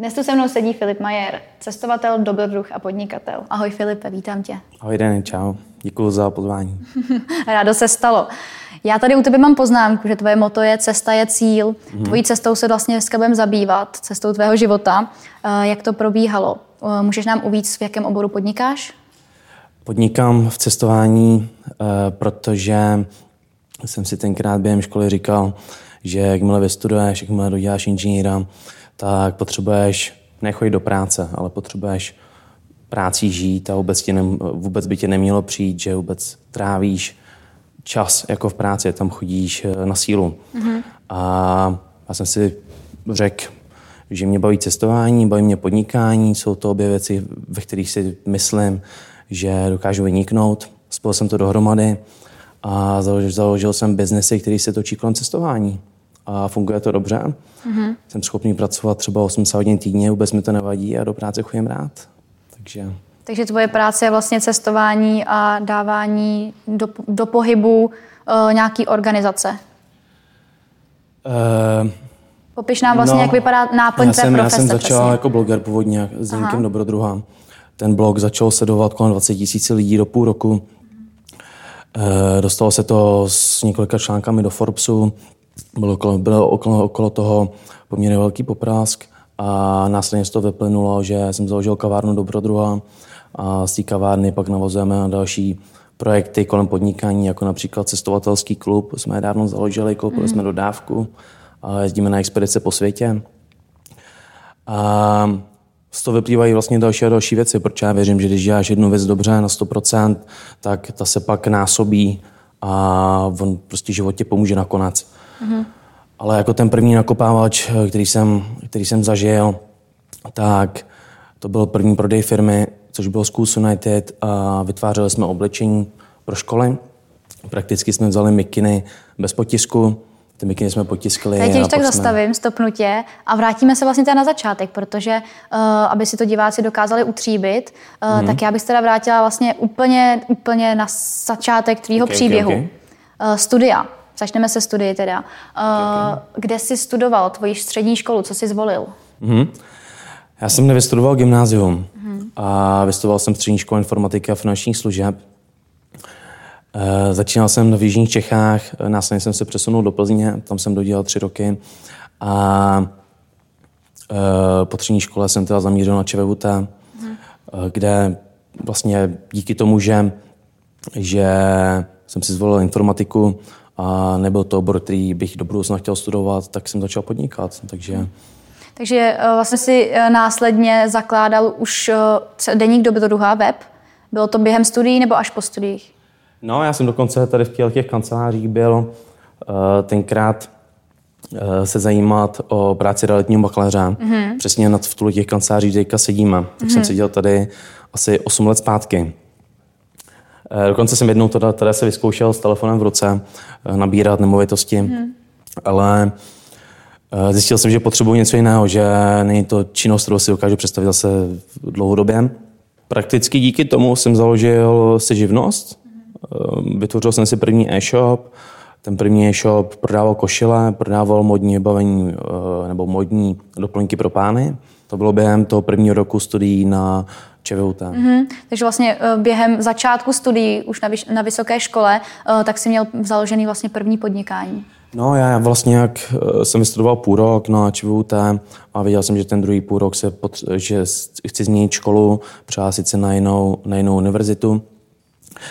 Dnes tu se mnou sedí Filip Majer, cestovatel, dobrodruh a podnikatel. Ahoj Filipe, vítám tě. Ahoj Dany, čau. Děkuji za pozvání. Rádo se stalo. Já tady u tebe mám poznámku, že tvoje moto je cesta je cíl. Mm-hmm. Tvojí cestou se vlastně dneska budeme zabývat, cestou tvého života. Eh, jak to probíhalo? Eh, můžeš nám uvíct, v jakém oboru podnikáš? Podnikám v cestování, eh, protože jsem si tenkrát během školy říkal, že jakmile vystuduješ, jakmile doděláš inženýra, tak potřebuješ nechodit do práce, ale potřebuješ práci žít a vůbec, tě ne, vůbec by tě nemělo přijít, že vůbec trávíš čas jako v práci, tam chodíš eh, na sílu. Mm-hmm. A já jsem si řekl, že mě baví cestování, baví mě podnikání, jsou to obě věci, ve kterých si myslím, že dokážu vyniknout. Spojil jsem to dohromady a založil, založil jsem biznesy, který se točí kolem cestování. A funguje to dobře. Mm-hmm. Jsem schopný pracovat třeba 80 hodin týdně, vůbec mi to nevadí a do práce chodím rád. Takže takže tvoje práce je vlastně cestování a dávání do, do pohybu uh, nějaký organizace. Uh, Popiš nám vlastně, no, jak vypadá náplň já jsem, profese. Já jsem začal přesně. jako bloger původně s Zdeňkem Dobrodruha. Ten blog začal sledovat kolem 20 tisíc lidí do půl roku. Uh, dostalo se to s několika článkami do Forbesu. Bylo okolo, bylo okolo, okolo toho poměrně velký poprásk a následně z toho vyplynulo, že jsem založil kavárnu Dobrodruha a z té kavárny pak navazujeme na další projekty kolem podnikání, jako například cestovatelský klub. Jsme dávno založili, koupili mm. jsme dodávku a jezdíme na expedice po světě. A z toho vyplývají vlastně další a další věci, protože já věřím, že když děláš jednu věc dobře na 100%, tak ta se pak násobí a on prostě životě pomůže nakonec. Mm. Ale jako ten první nakopávač, který jsem, který jsem zažil, tak to byl první prodej firmy což bylo Schools United a vytvářeli jsme oblečení pro školy. Prakticky jsme vzali mikiny bez potisku, ty mikiny jsme potiskli. Já tě tak jsme... zastavím, stopnutě a vrátíme se vlastně teda na začátek, protože uh, aby si to diváci dokázali utříbit, uh, mm-hmm. tak já bych se teda vrátila vlastně úplně, úplně na začátek tvýho okay, příběhu. Okay, okay. Uh, studia. Začneme se studii teda. Uh, okay. Kde jsi studoval tvoji střední školu? Co jsi zvolil? Mm-hmm. Já jsem nevystudoval gymnázium a vystudoval jsem střední školu informatika a finančních služeb. E, začínal jsem v Jižních Čechách, následně jsem se přesunul do Plzně, tam jsem dodělal tři roky a e, po střední škole jsem teda zamířil na ČVUT, hmm. kde vlastně díky tomu, že, že jsem si zvolil informatiku a nebyl to obor, který bych do budoucna chtěl studovat, tak jsem začal podnikat. Takže takže eh, vlastně si eh, následně zakládal už eh, deník doby druhá web. Bylo to během studií nebo až po studiích? No, já jsem dokonce tady v těch kancelářích byl tenkrát se zajímat o práci realitního bakaláře. Mm-hmm. Přesně nad v těch kancelářích, kde sedíme. Tak mm-hmm. jsem seděl tady asi 8 let zpátky. Dokonce jsem jednou teda, teda se vyzkoušel s telefonem v ruce nabírat nemovitosti, mm-hmm. ale Eh, zjistil jsem, že potřebuji něco jiného, že není to činnost, kterou si dokážu představit zase dlouhodobě. Prakticky díky tomu jsem založil si živnost. Eh, vytvořil jsem si první e-shop. Ten první e-shop prodával košile, prodával modní vybavení eh, nebo modní doplňky pro pány. To bylo během toho prvního roku studií na ČVUT. Mm-hmm. Takže vlastně během začátku studií už na, vyš- na vysoké škole, tak si měl založený vlastně první podnikání. No já vlastně jak eh, jsem vystudoval půl rok na ČVUT a viděl jsem, že ten druhý půl rok se potře- že chci změnit školu, přihlásit se na jinou, na jinou univerzitu.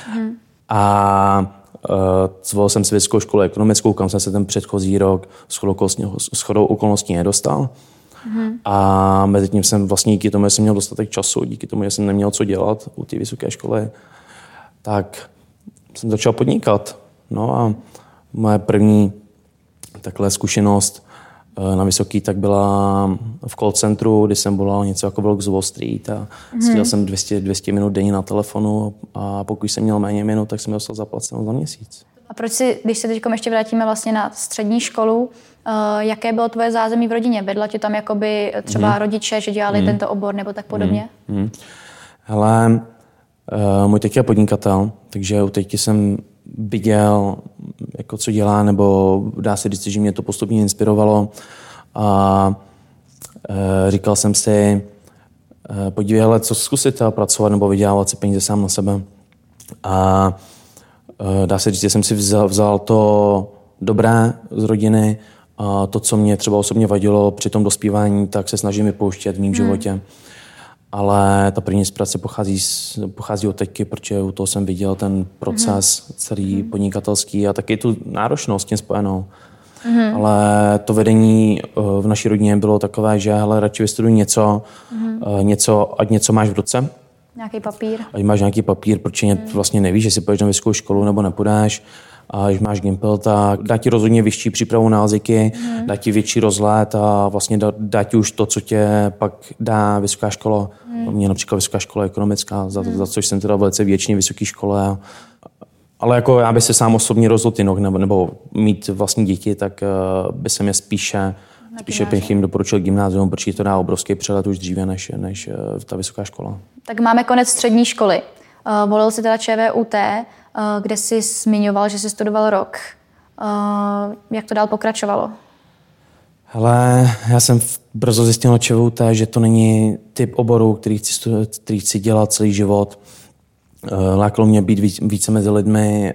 Hmm. A uh, zvolil jsem si vysokou školu ekonomickou, kam jsem se ten předchozí rok s chodou okolností nedostal. Hmm. A mezi tím jsem vlastně díky tomu, že jsem měl dostatek času, díky tomu, že jsem neměl co dělat u té vysoké školy, tak jsem začal podnikat. No a moje první takhle zkušenost eh, na Vysoký, tak byla v call centru, kdy jsem volal něco jako Vlog z Wall Street a mm-hmm. jsem 200, 200 minut denně na telefonu a pokud jsem měl méně minut, tak jsem dostal zaplaceno za měsíc. A proč si, když se teď ještě vrátíme vlastně na střední školu, jaké bylo tvoje zázemí v rodině? Vedla ti tam jakoby třeba mm. rodiče, že dělali mm. tento obor nebo tak podobně? Mm. Hele, uh, můj teď je podnikatel, takže u teď jsem viděl, jako co dělá, nebo dá se říct, že mě to postupně inspirovalo. A říkal jsem si, podívej, ale co zkusit a pracovat nebo vydělávat si peníze sám na sebe. A dá se říct, že jsem si vzal, vzal to dobré z rodiny, a to, co mě třeba osobně vadilo při tom dospívání, tak se snažím vypouštět v mém hmm. životě. Ale ta první inspirace pochází, z, pochází od teďky, protože u toho jsem viděl ten proces hmm. celý hmm. podnikatelský a taky tu náročnost s tím spojenou. Mm-hmm. Ale to vedení eh, v naší rodině bylo takové, že hele, radši vystuduj něco, mm-hmm. něco, ať něco máš v ruce. Nějaký papír. Ať máš nějaký papír, protože mm. vlastně nevíš, jestli půjdeš na vysokou školu nebo nepůjdeš a když máš Gimpel, tak dá ti rozhodně vyšší přípravu na jazyky, mm. dá ti větší rozhled a vlastně dá, dá ti už to, co tě pak dá vysoká škola. Mm. Mě například vysoká škola ekonomická, za, mm. za což jsem teda velice věčně vysoké škole. Ale jako já bych se sám osobně rozhodl jinak, nebo, nebo mít vlastní děti, tak uh, by se mě spíše Spíše bych jim doporučil gymnázium, protože to dá obrovský přelet už dříve než, než uh, ta vysoká škola. Tak máme konec střední školy. Uh, volil si teda ČVUT. Eh, kde jsi zmiňoval, že jsi studoval rok. Eh, jak to dál pokračovalo? Hele, já jsem brzo zjistil na ČVUT, že to není typ oboru, který chci, který chci dělat celý život. Eh, lákalo mě být více mezi lidmi,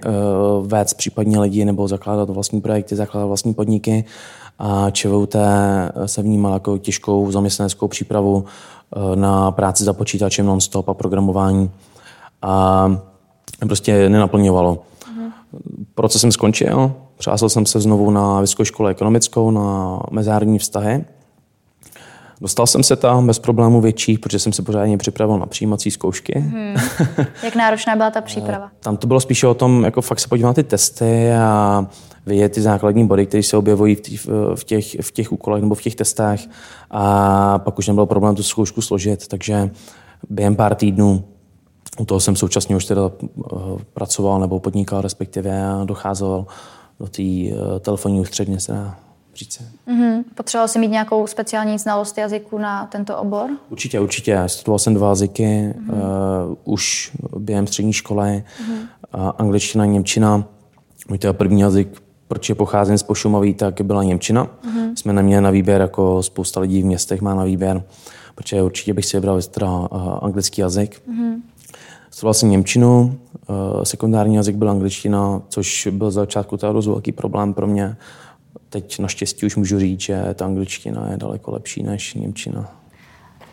vést případně lidi nebo zakládat vlastní projekty, zakládat vlastní podniky. A ČVUT se vnímal jako těžkou zaměstnaneckou přípravu na práci za počítačem non-stop a programování. A prostě nenaplňovalo. Mhm. Proces jsem skončil, přihlásil jsem se znovu na vysokou školu ekonomickou, na mezinárodní vztahy. Dostal jsem se tam bez problémů větších, protože jsem se pořádně připravil na přijímací zkoušky. Hmm. Jak náročná byla ta příprava? Tam to bylo spíše o tom, jako fakt se podívat na ty testy a vidět ty základní body, které se objevují v těch, v, těch, v těch úkolech nebo v těch testech. A pak už nebyl problém tu zkoušku složit, takže během pár týdnů u toho jsem současně už teda eh, pracoval nebo podnikal respektive a docházel do té uh, telefonní ústředně se dá říct. Mm-hmm. Potřeboval jsi mít nějakou speciální znalost jazyku na tento obor? Určitě, určitě. Studoval jsem dva jazyky mm-hmm. uh, už během střední školy. Mm-hmm. Uh, angličtina, němčina. Můj teda první jazyk, protože pocházím z Pošumaví, tak byla němčina. Mm-hmm. Jsme neměli na výběr, jako spousta lidí v městech má na výběr, protože určitě bych si vybral teda uh, anglický jazyk. Mm-hmm. Studoval jsem Němčinu, eh, sekundární jazyk byl angličtina, což byl za začátku teda dost velký problém pro mě. Teď naštěstí už můžu říct, že ta angličtina je daleko lepší než Němčina.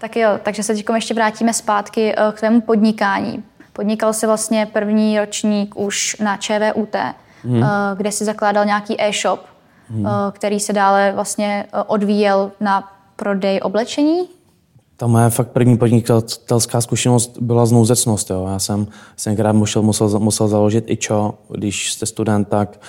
Tak jo, takže se teď ještě vrátíme zpátky eh, k tvému podnikání. Podnikal jsi vlastně první ročník už na ČVUT, hmm. kde si zakládal nějaký e-shop, hmm. který se dále vlastně odvíjel na prodej oblečení. Ta moje fakt první podnikatelská zkušenost byla znouzecnost. Jo. Já jsem tenkrát musel, musel, musel založit i čo, když jste student, tak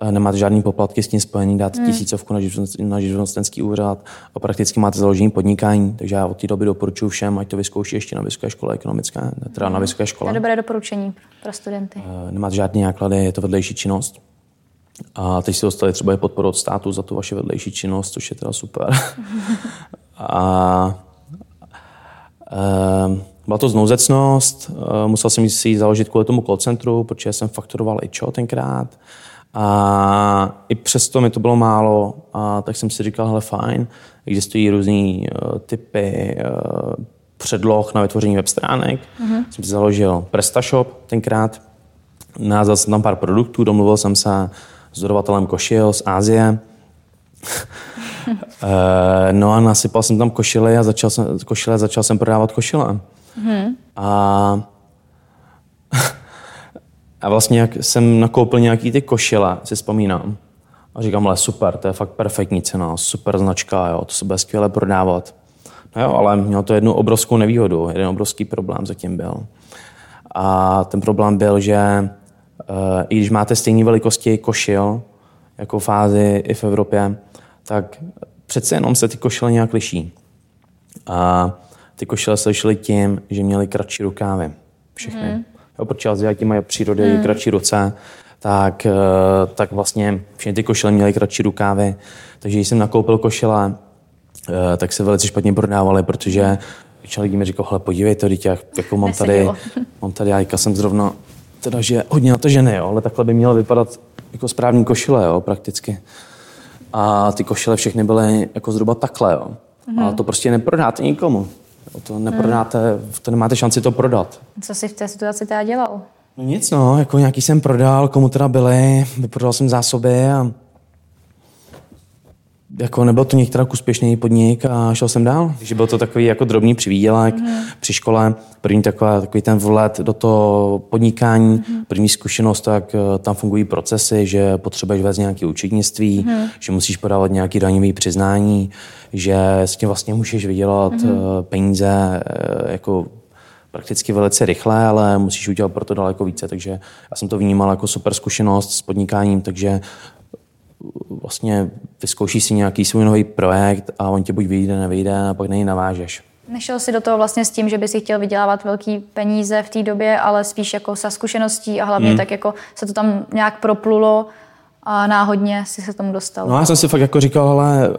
eh, nemáte žádný poplatky s tím spojený, dáte hmm. tisícovku na živnostenský úřad a prakticky máte založení podnikání. Takže já od té doby doporučuji všem, ať to vyzkouší ještě na vysoké škole ekonomické, teda na vysoké škole. To je dobré doporučení pro studenty. Eh, nemáte žádné náklady, je to vedlejší činnost. A teď si dostali třeba i podporu od státu za tu vaši vedlejší činnost, což je teda super. a byla to znouzecnost, ehm, musel jsem si založit kvůli tomu call centru, protože jsem fakturoval i čo tenkrát. A i přesto mi to bylo málo, a tak jsem si říkal, hele fajn, existují různé uh, typy uh, předloh na vytvoření web stránek. Mm-hmm. Jsem si založil PrestaShop tenkrát, názal jsem tam pár produktů, domluvil jsem se s dodavatelem košil z Ázie. Eh, no a nasypal jsem tam košile a začal jsem, košile, začal jsem prodávat košile. Hmm. A, a vlastně jak jsem nakoupil nějaký ty košile, si vzpomínám. A říkám, ale super, to je fakt perfektní cena, super značka, jo, to se bude skvěle prodávat. No jo, ale mělo to jednu obrovskou nevýhodu, jeden obrovský problém zatím byl. A ten problém byl, že uh, i když máte stejné velikosti košil, jako fázi i v Evropě, tak přece jenom se ty košile nějak liší. A ty košile se lišily tím, že měly kratší rukávy. Všechny. Mm. Jo, protože Aziati mají přírody mm. kratší ruce, tak, eh, tak vlastně všechny ty košile měly kratší rukávy. Takže když jsem nakoupil košile, eh, tak se velice špatně prodávaly, protože většina lidí mi říkal, hele, podívej to, dítě, jako mám tady, mám tady, já jsem zrovna, teda, že hodně na to ženy, jo, ale takhle by mělo vypadat jako správný košile, jo, prakticky. A ty košile všechny byly jako zhruba takhle, jo. Mm-hmm. Ale to prostě neprodáte nikomu. To neprodáte, to nemáte šanci to prodat. Co jsi v té situaci teda dělal? No nic no, jako nějaký jsem prodal, komu teda byly, vyprodal jsem zásoby a jako nebyl to některá úspěšný podnik a šel jsem dál. Takže byl to takový jako drobný přivídělek mm. při škole. První taková, takový ten vlet do toho podnikání, mm. první zkušenost, tak eh, tam fungují procesy, že potřebuješ vést nějaké účetnictví, mm. že musíš podávat nějaké daňové přiznání, že s tím vlastně můžeš vydělat mm. peníze eh, jako prakticky velice rychle, ale musíš udělat pro to daleko více. Takže já jsem to vnímal jako super zkušenost s podnikáním, takže vlastně vyzkoušíš si nějaký svůj nový projekt a on tě buď vyjde, nevyjde a pak nej navážeš. Nešel si do toho vlastně s tím, že by si chtěl vydělávat velký peníze v té době, ale spíš jako sa zkušeností a hlavně hmm. tak jako se to tam nějak proplulo a náhodně si se tomu dostal. No já jsem si fakt jako říkal, ale uh,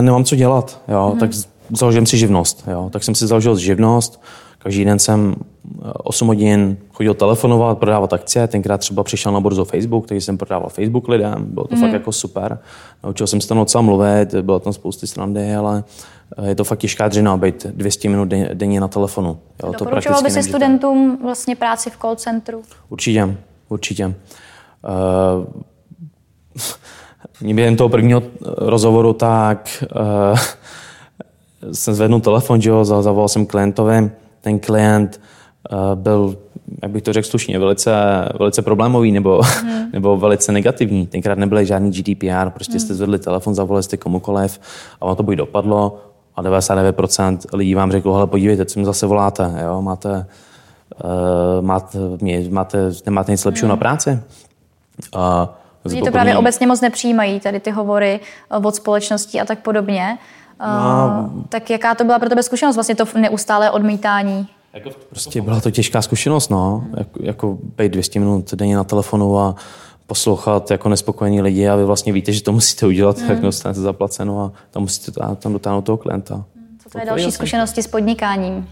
nemám co dělat, jo, hmm. tak založím si živnost, jo. Tak jsem si založil živnost, Každý den jsem 8 eh, hodin chodil telefonovat, prodávat akcie. Tenkrát třeba přišel na burzu Facebook, takže jsem prodával Facebook lidem. Bylo to mm. fakt mhm. jako super. Naučil jsem se tam docela mluvit, bylo tam spousty strandy, ale eh, je to fakt těžká dřina být 200 minut denně na telefonu. Jo, Doporučoval by si studentům vlastně práci v call centru? Určitě, určitě. Uh, během toho prvního rozhovoru tak uh, jsem zvednul telefon, že jo, zavolal jsem klientovi, ten klient uh, byl, jak bych to řekl slušně, velice, velice problémový nebo, hmm. nebo velice negativní. Tenkrát nebyly žádný GDPR, prostě hmm. jste zvedli telefon, zavolali jste komukoliv a ono to buď dopadlo a 99% lidí vám řeklo, hele podívejte, co mi zase voláte, jo? máte, uh, máte, máte, nemáte nic lepšího hmm. na práci. Uh, Oni to právě obecně moc nepřijímají, tady ty hovory od společností a tak podobně. No, tak jaká to byla pro tebe zkušenost, vlastně to neustálé odmítání? Jako prostě byla to těžká zkušenost, no. Jako, jako být 200 minut denně na telefonu a poslouchat jako nespokojení lidi a vy vlastně víte, že to musíte udělat, mm. jak dostanete zaplaceno a tam musíte tam dotáhnout toho klienta. Co tvoje další zkušenosti s podnikáním?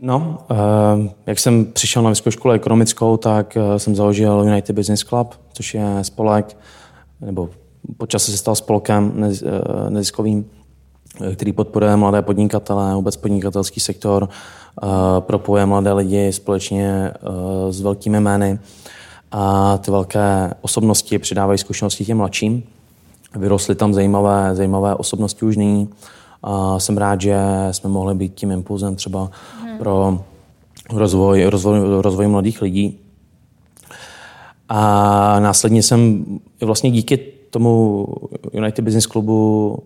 No, uh, jak jsem přišel na vysokou školu ekonomickou, tak uh, jsem založil United Business Club, což je spolek, nebo počas se stal spolkem nez, eh, neziskovým, eh, který podporuje mladé podnikatele, vůbec podnikatelský sektor, eh, propojuje mladé lidi společně s velkými jmény a ty velké osobnosti přidávají zkušenosti těm mladším. Vyrostly tam zajímavé, zajímavé osobnosti už nyní. A jsem rád, že jsme mohli být tím impulzem třeba hmm. pro rozvoj, rozvoj, rozvoj mladých lidí. A následně jsem vlastně díky tomu United Business Clubu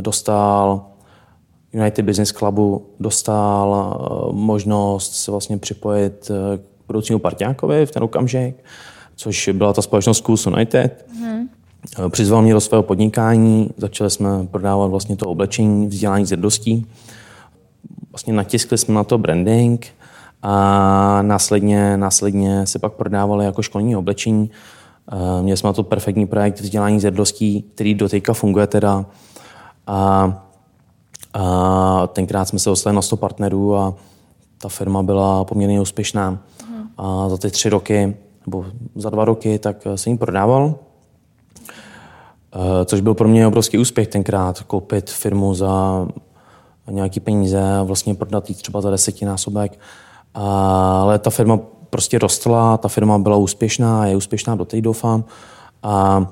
dostal United Business Clubu dostal uh, možnost se vlastně připojit k budoucímu parťákovi v ten okamžik, což byla ta společnost Schools United. Mm. Přizval mě do svého podnikání, začali jsme prodávat vlastně to oblečení, vzdělání zrdostí. Vlastně natiskli jsme na to branding a následně, následně se pak prodávali jako školní oblečení Eh, měli jsme na to perfektní projekt vzdělání zjedlostí, který teďka funguje teda. A, a tenkrát jsme se dostali na 100 partnerů a ta firma byla poměrně úspěšná. A za ty tři roky, nebo za dva roky, tak se jim prodával. Eh, což byl pro mě obrovský úspěch tenkrát, koupit firmu za nějaký peníze a vlastně prodat ji třeba za desetinásobek. Ale ta firma prostě rostla, ta firma byla úspěšná, je úspěšná do teď doufám. A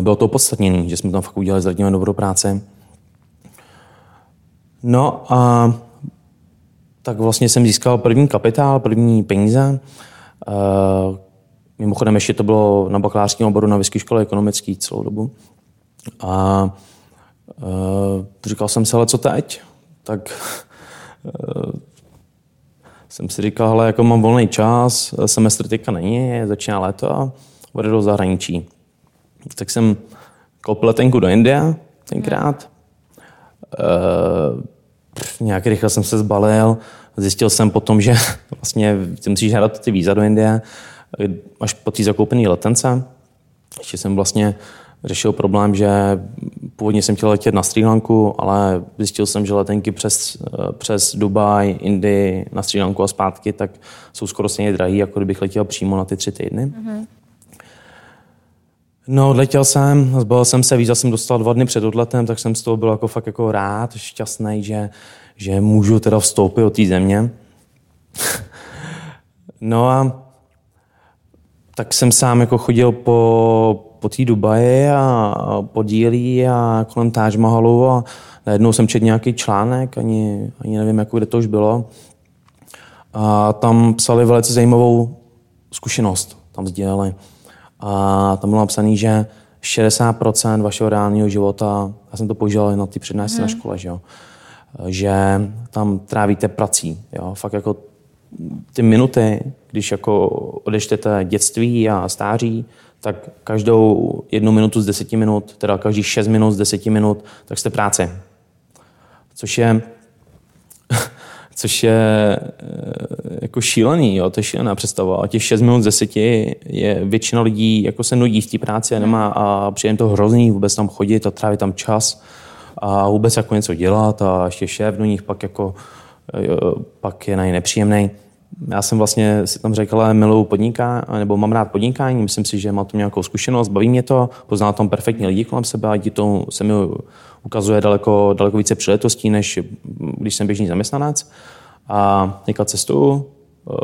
bylo to opodstatněné, že jsme tam fakt udělali s dobrou práci. No a tak vlastně jsem získal první kapitál, první peníze. Mimochodem ještě to bylo na bakalářském oboru na Vysoké škole ekonomický celou dobu. A říkal jsem si, ale co teď? Tak jsem si říkal, hele, jako mám volný čas, semestr teďka není, začíná léto a bude do zahraničí. Tak jsem koupil letenku do Indie tenkrát. E, nějak rychle jsem se zbalil. Zjistil jsem potom, že vlastně ty musíš hledat ty víza do Indie až po té zakoupené letence. Ještě jsem vlastně řešil problém, že původně jsem chtěl letět na Sri Lanku, ale zjistil jsem, že letenky přes, přes Dubaj, Indii, na Sri Lanku a zpátky, tak jsou skoro stejně drahý, jako kdybych letěl přímo na ty tři týdny. Mm-hmm. No, odletěl jsem, zbavil jsem se, víc jsem dostal dva dny před odletem, tak jsem z toho byl jako fakt jako rád, šťastný, že, že můžu teda vstoupit do té země. no a tak jsem sám jako chodil po, po té Dubaji a po dílí a kolem Taj Mahalu a najednou jsem četl nějaký článek, ani, ani nevím, jako kde to už bylo. A tam psali velice zajímavou zkušenost, tam sdíleli. A tam bylo napsané, že 60% vašeho reálného života, já jsem to používal na ty přednášce hmm. na škole, že, jo, že tam trávíte prací. Jo, fakt jako ty minuty, když jako odečtete dětství a stáří, tak každou jednu minutu z deseti minut, teda každý šest minut z deseti minut, tak jste práce. Což je což je eh, jako šílený, jo, to je šílená představa. A těch 6 minut z 10 je většina lidí jako se nudí v té práci a nemá a přijde to hrozný vůbec tam chodit a trávit tam čas a vůbec jako něco dělat a ještě šéf do nich pak jako eh, pak je na ně nepříjemný. Já jsem vlastně si tam řekl, že miluju podniká, nebo mám rád podnikání, myslím si, že mám tu nějakou zkušenost, baví mě to, poznám tam perfektní lidi kolem sebe a to se mi ukazuje daleko, daleko více příležitostí, než když jsem běžný zaměstnanec. A teďka cestu, eh,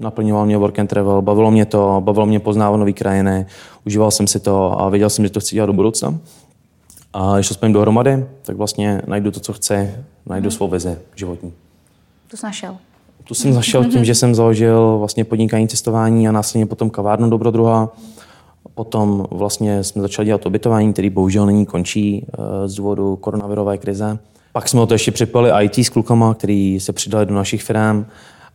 naplňoval mě work and travel, bavilo mě to, bavilo mě poznávat nové krajiny, užíval jsem si to a věděl jsem, že to chci dělat do budoucna. A když to spojím dohromady, tak vlastně najdu to, co chci, najdu svou vizi životní. Tu jsi našel. Tu jsem zašel tím, že jsem založil vlastně podnikání cestování a následně potom kavárnu Dobrodruha. Potom vlastně jsme začali dělat ubytování, který bohužel není končí eh, z důvodu koronavirové krize. Pak jsme o to ještě připali IT s klukama, který se přidali do našich firm.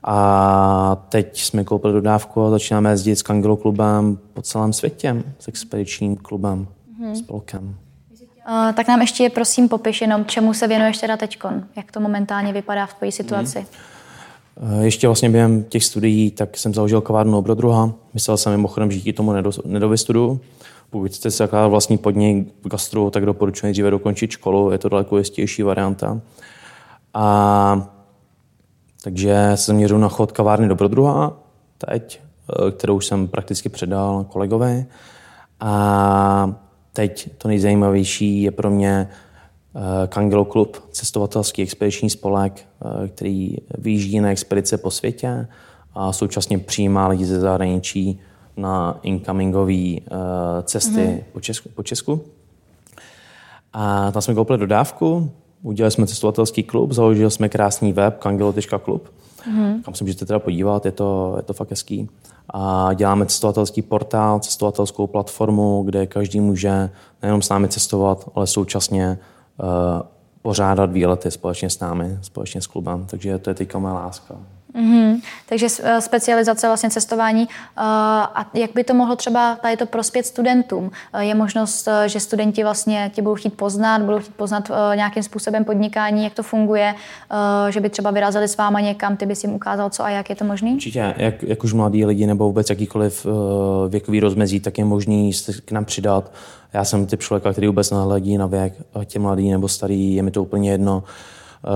A teď jsme koupili dodávku a začínáme jezdit s Kangelo klubem po celém světě, s expedičním klubem, mm-hmm. spolkem. Uh, tak nám ještě prosím popiš jenom, čemu se věnuješ teda teďkon, jak to momentálně vypadá v tvojí situaci. Mm. Ještě vlastně během těch studií, tak jsem založil kavárnu Obrodruha. Myslel jsem mimochodem, že díky tomu nedovystuduju. Pokud chcete si zakládat vlastní podnik v gastru, tak doporučuji nejdříve dokončit školu, je to daleko jistější varianta. A takže se zaměřuji na chod kavárny Dobrodruha teď, eh, kterou jsem prakticky předal kolegovi. A teď to nejzajímavější je pro mě eh, Kangelo Klub, cestovatelský expediční spolek, eh, který vyjíždí na expedice po světě a současně přijímá lidi ze zahraničí na incomingové uh, cesty mm-hmm. po, Česku, po Česku. A tam jsme koupili dodávku, udělali jsme cestovatelský klub, založili jsme krásný web kangelo.klub, mm-hmm. kam se můžete teda podívat, je to, je to fakt hezký. A děláme cestovatelský portál, cestovatelskou platformu, kde každý může nejenom s námi cestovat, ale současně pořádat výlety společně s námi, společně s klubem. Takže to je teďka moje láska. Mm-hmm. Takže eh, specializace vlastně cestování. Uh, a jak by to mohlo třeba tady to prospět studentům? Uh, je možnost, že studenti vlastně tě budou chtít poznat, budou chtít poznat nějakým způsobem podnikání, jak to funguje, že by třeba vyrazili s váma někam, ty bys jim ukázal, co a jak je to možné? Určitě, jak, jak už mladí lidi nebo vůbec jakýkoliv věkový rozmezí, tak je možný se k nám přidat. Já jsem typ člověka, který vůbec nehledí na věk, tě mladý nebo starý, je mi to úplně jedno.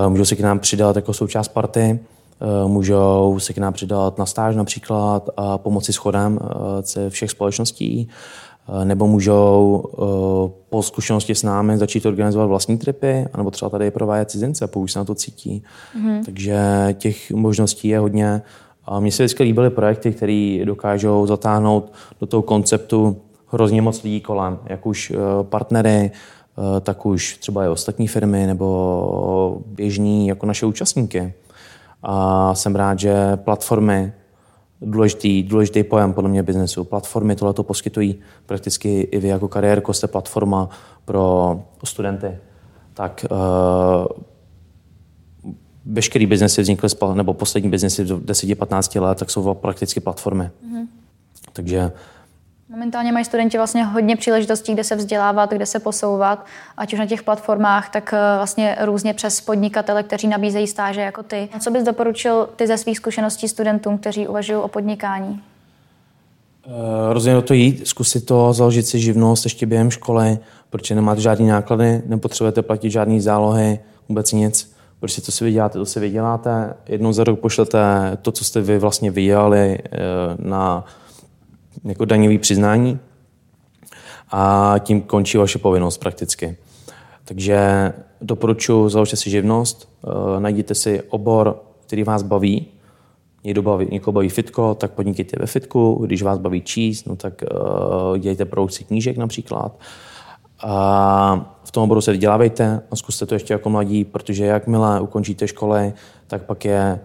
Můžou se k nám přidat jako součást party. Eh, můžou se k nám přidat na stáž například a pomoci s chodem ze všech společností, eh, nebo můžou eh, po zkušenosti s námi začít organizovat vlastní tripy, nebo třeba tady provádět cizince, pokud se na to cítí. Mm-hmm. Takže těch možností je hodně. A mně se vždycky líbily projekty, které dokážou zatáhnout do toho konceptu hrozně moc lidí kolem, jak už partnery, tak už třeba i ostatní firmy nebo běžní jako naše účastníky. A jsem rád, že platformy, důležitý, důležitý pojem podle mě biznesu, platformy tohle to poskytují prakticky i vy jako kariérko jste platforma pro studenty. Tak uh, veškerý biznesy vznikly, nebo poslední biznesy v 10-15 let, tak jsou prakticky platformy. Mm-hmm. Takže Momentálně mají studenti vlastně hodně příležitostí, kde se vzdělávat, kde se posouvat, ať už na těch platformách, tak eh, vlastně různě přes podnikatele, kteří nabízejí stáže jako ty. Co bys doporučil ty ze svých zkušeností studentům, kteří uvažují o podnikání? Uh, rozhodně do to jít, zkusit to, založit si živnost ještě během školy, protože nemáte žádný náklady, nepotřebujete platit žádný zálohy, vůbec nic. Prostě to si vyděláte, to si vyděláte. Jednou za rok pošlete to, co jste vy vlastně vydělali eh, na jako daňový přiznání. a tím končí vaše povinnost prakticky. Takže doporučuji, založte si živnost, uh, najděte si obor, který vás baví. Někdo baví, někoho baví fitko, tak podnikejte ve fitku. Když vás baví číst, no tak uh, dělejte produkci knížek například. A v tom oboru se vzdělávejte a zkuste to ještě jako mladí, protože jakmile ukončíte školy, tak pak je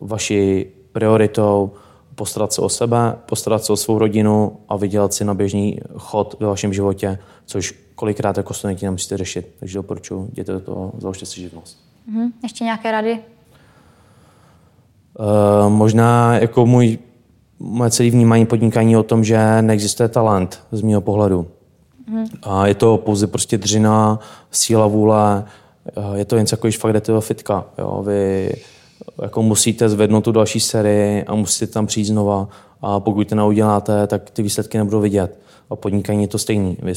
vaši prioritou postarat se o sebe, postarat se o svou rodinu a vydělat si na běžný chod ve vašem životě, což kolikrát jako studenti nemusíte řešit. Takže doporučuji, jděte do toho, založte si živnost. Mm-hmm. Ještě nějaké rady? Uh, možná jako můj, moje celé vnímání podnikání o tom, že neexistuje talent z mého pohledu. Mm. A je to pouze prostě dřina, síla vůle, eh, je to jen jako, když fakt jdete do fitka. Jo? Vy jako musíte zvednout tu další sérii a musíte tam přijít znova a pokud to neuděláte, tak ty výsledky nebudou vidět. A podnikání je to stejný. Vy,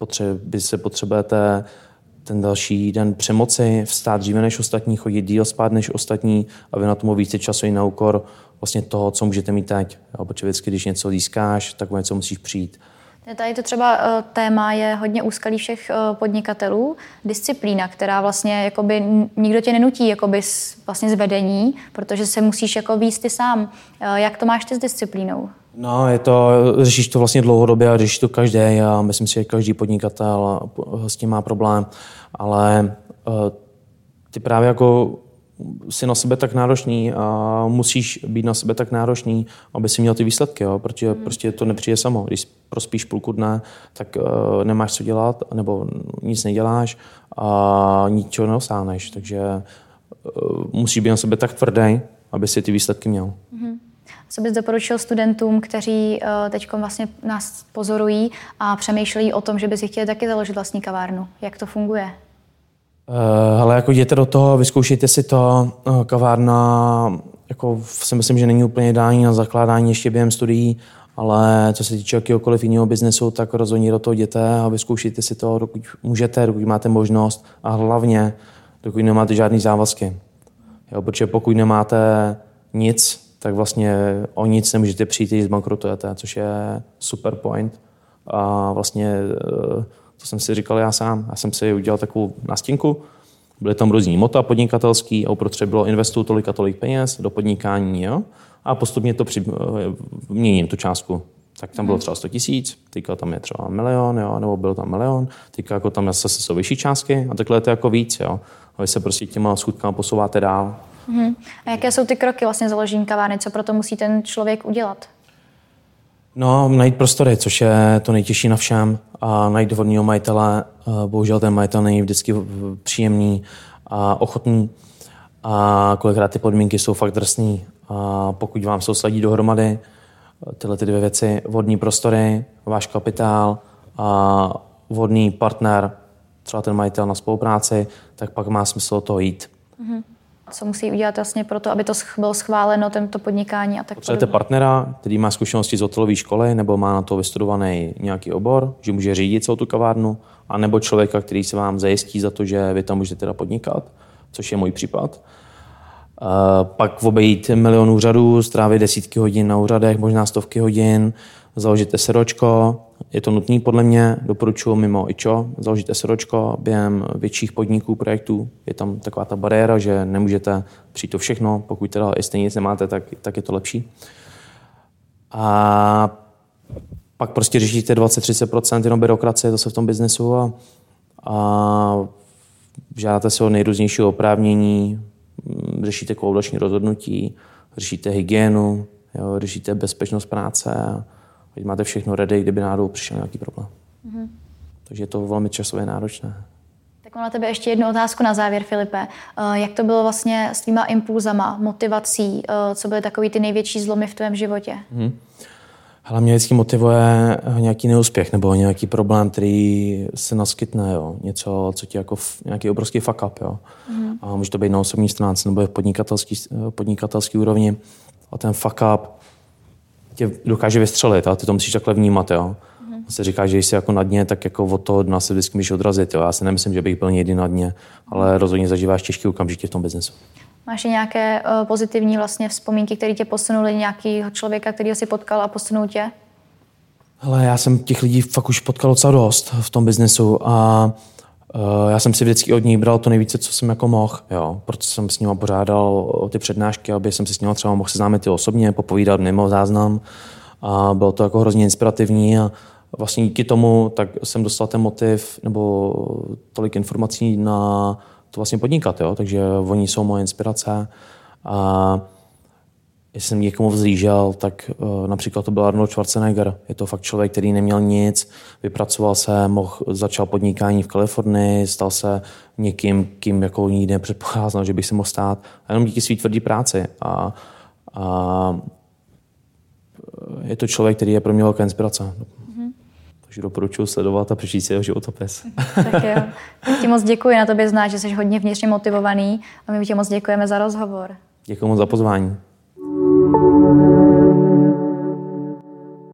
potře- vy se potřebujete ten další den přemoci, vstát dříve než ostatní, chodit díl spát než ostatní a vy na tomu více času i na úkor vlastně toho, co můžete mít teď. Jo, protože vždycky, když něco získáš, tak něco musíš přijít. Tady to třeba uh, téma je hodně úskalý všech uh, podnikatelů. Disciplína, která vlastně jakoby nikdo tě nenutí jakoby vlastně z vedení, protože se musíš jako výst ty sám. Uh, jak to máš ty s disciplínou? No, je to, řešíš to vlastně dlouhodobě a řešíš to každý a myslím si, že každý podnikatel s tím má problém, ale ty právě jako si na sebe tak náročný a musíš být na sebe tak náročný, aby si měl ty výsledky, jo? protože mm. prostě to nepřijde samo. Když prospíš půlku dne, tak uh, nemáš co dělat, nebo nic neděláš a ničeho neosáhneš. Takže uh, musíš být na sebe tak tvrdý, aby si ty výsledky měl. Mm. Co bys doporučil studentům, kteří uh, teď vlastně nás pozorují a přemýšlejí o tom, že by si chtěli taky založit vlastní kavárnu? Jak to funguje? Uh, ale jako jděte do toho, vyzkoušejte si to. Uh, kavárna, jako si myslím, že není úplně ideální na zakládání ještě během studií, ale co se týče jakéhokoliv jiného biznesu, tak rozhodně do toho jděte a vyzkoušejte si to, dokud můžete, dokud máte možnost a hlavně, dokud nemáte žádný závazky. Jo, protože pokud nemáte nic, tak vlastně o nic nemůžete přijít, když zbankrotujete, což je super point. A vlastně uh, to jsem si říkal já sám. Já jsem si udělal takovou nastínku, byly tam různý mota podnikatelský a uprostřed bylo investu tolik a tolik peněz do podnikání, jo? A postupně to při, měním tu částku. Tak tam bylo mhm. třeba 100 tisíc, teďka tam je třeba milion, jo? nebo byl tam milion, teďka jako tam zase jsou vyšší částky a takhle je to jako víc. Jo? A vy se prostě těma schůdkama posouváte dál. Uh-huh. A jaké jsou ty kroky vlastně založení kavárny? Co pro to musí ten člověk udělat? No, najít prostory, což je to nejtěžší na všem. A najít vhodného majitele. Bohužel ten majitel není vždycky příjemný a ochotný. A kolikrát ty podmínky jsou fakt drsný. A pokud vám se osladí dohromady tyhle ty dvě věci, vodní prostory, váš kapitál a vodný partner, třeba ten majitel na spolupráci, tak pak má smysl to jít. Mm-hmm co musí udělat vlastně pro to, aby to bylo schváleno, tento podnikání a tak Potřebujete partnera, který má zkušenosti z hotelové školy nebo má na to vystudovaný nějaký obor, že může řídit celou tu kavárnu, a nebo člověka, který se vám zajistí za to, že vy tam můžete teda podnikat, což je můj případ. Pak obejít milion úřadů, strávit desítky hodin na úřadech, možná stovky hodin, založíte seročko, je to nutný podle mě, doporučuji mimo IČO, založíte seročko během větších podniků, projektů. Je tam taková ta bariéra, že nemůžete přijít to všechno, pokud teda stejně nic nemáte, tak, tak je to lepší. A pak prostě řešíte 20-30% jenom byrokracie, to se v tom biznesu a, a žádáte se o nejrůznější oprávnění, řešíte koulační rozhodnutí, řešíte hygienu, jo, řešíte bezpečnost práce. Teď máte všechno ready, kdyby náhodou přišel nějaký problém. Mm-hmm. Takže je to velmi časově náročné. Tak mám na tebe ještě jednu otázku na závěr, Filipe. Eh, jak to bylo vlastně s tvýma impulzama, motivací? Eh, co byly takový ty největší zlomy v tvém životě? Mm-hmm. Ale mě vždycky motivuje nějaký neúspěch nebo nějaký problém, který se naskytne, jo. Něco, co ti jako nějaký obrovský fuck up, jo. Mm. A může to být na osobní stránce nebo v podnikatelský, podnikatelský úrovni. A ten fuck up tě dokáže vystřelit, ale ty to musíš takhle vnímat, jo. Mm-hmm. Se říká, že jsi jako na dně, tak jako od toho dna se vždycky můžeš odrazit. Jo. Já si nemyslím, že bych byl někdy na dně, ale rozhodně zažíváš těžký okamžitě v tom biznesu. Máš nějaké uh, pozitivní vlastně vzpomínky, které tě posunuly, nějakého člověka, který si potkal a posunul tě? Ale já jsem těch lidí fakt už potkal docela dost v tom biznesu a uh, já jsem si vždycky od nich bral to nejvíce, co jsem jako mohl. Jo. Proto jsem s nimi pořádal ty přednášky, aby jsem si s nimi třeba mohl seznámit ty osobně, popovídat mimo záznam. A bylo to jako hrozně inspirativní a vlastně díky tomu tak jsem dostal ten motiv nebo tolik informací na to vlastně podnikat. Jo. Takže oni jsou moje inspirace. A jestli jsem někomu vzlížel, tak uh, například to byl Arnold Schwarzenegger. Je to fakt člověk, který neměl nic, vypracoval se, mohl, začal podnikání v Kalifornii, stal se někým, kým jako nikdy nepředpocházel, že bych se mohl stát. A jenom díky své tvrdé práci. A, a je to člověk, který je pro mě velká inspirace. Takže doporučuji sledovat a přečíst si jeho životopis. tak jo. Ti moc děkuji, na tobě znát, že jsi hodně vnitřně motivovaný a my ti moc děkujeme za rozhovor. Děkuji moc za pozvání.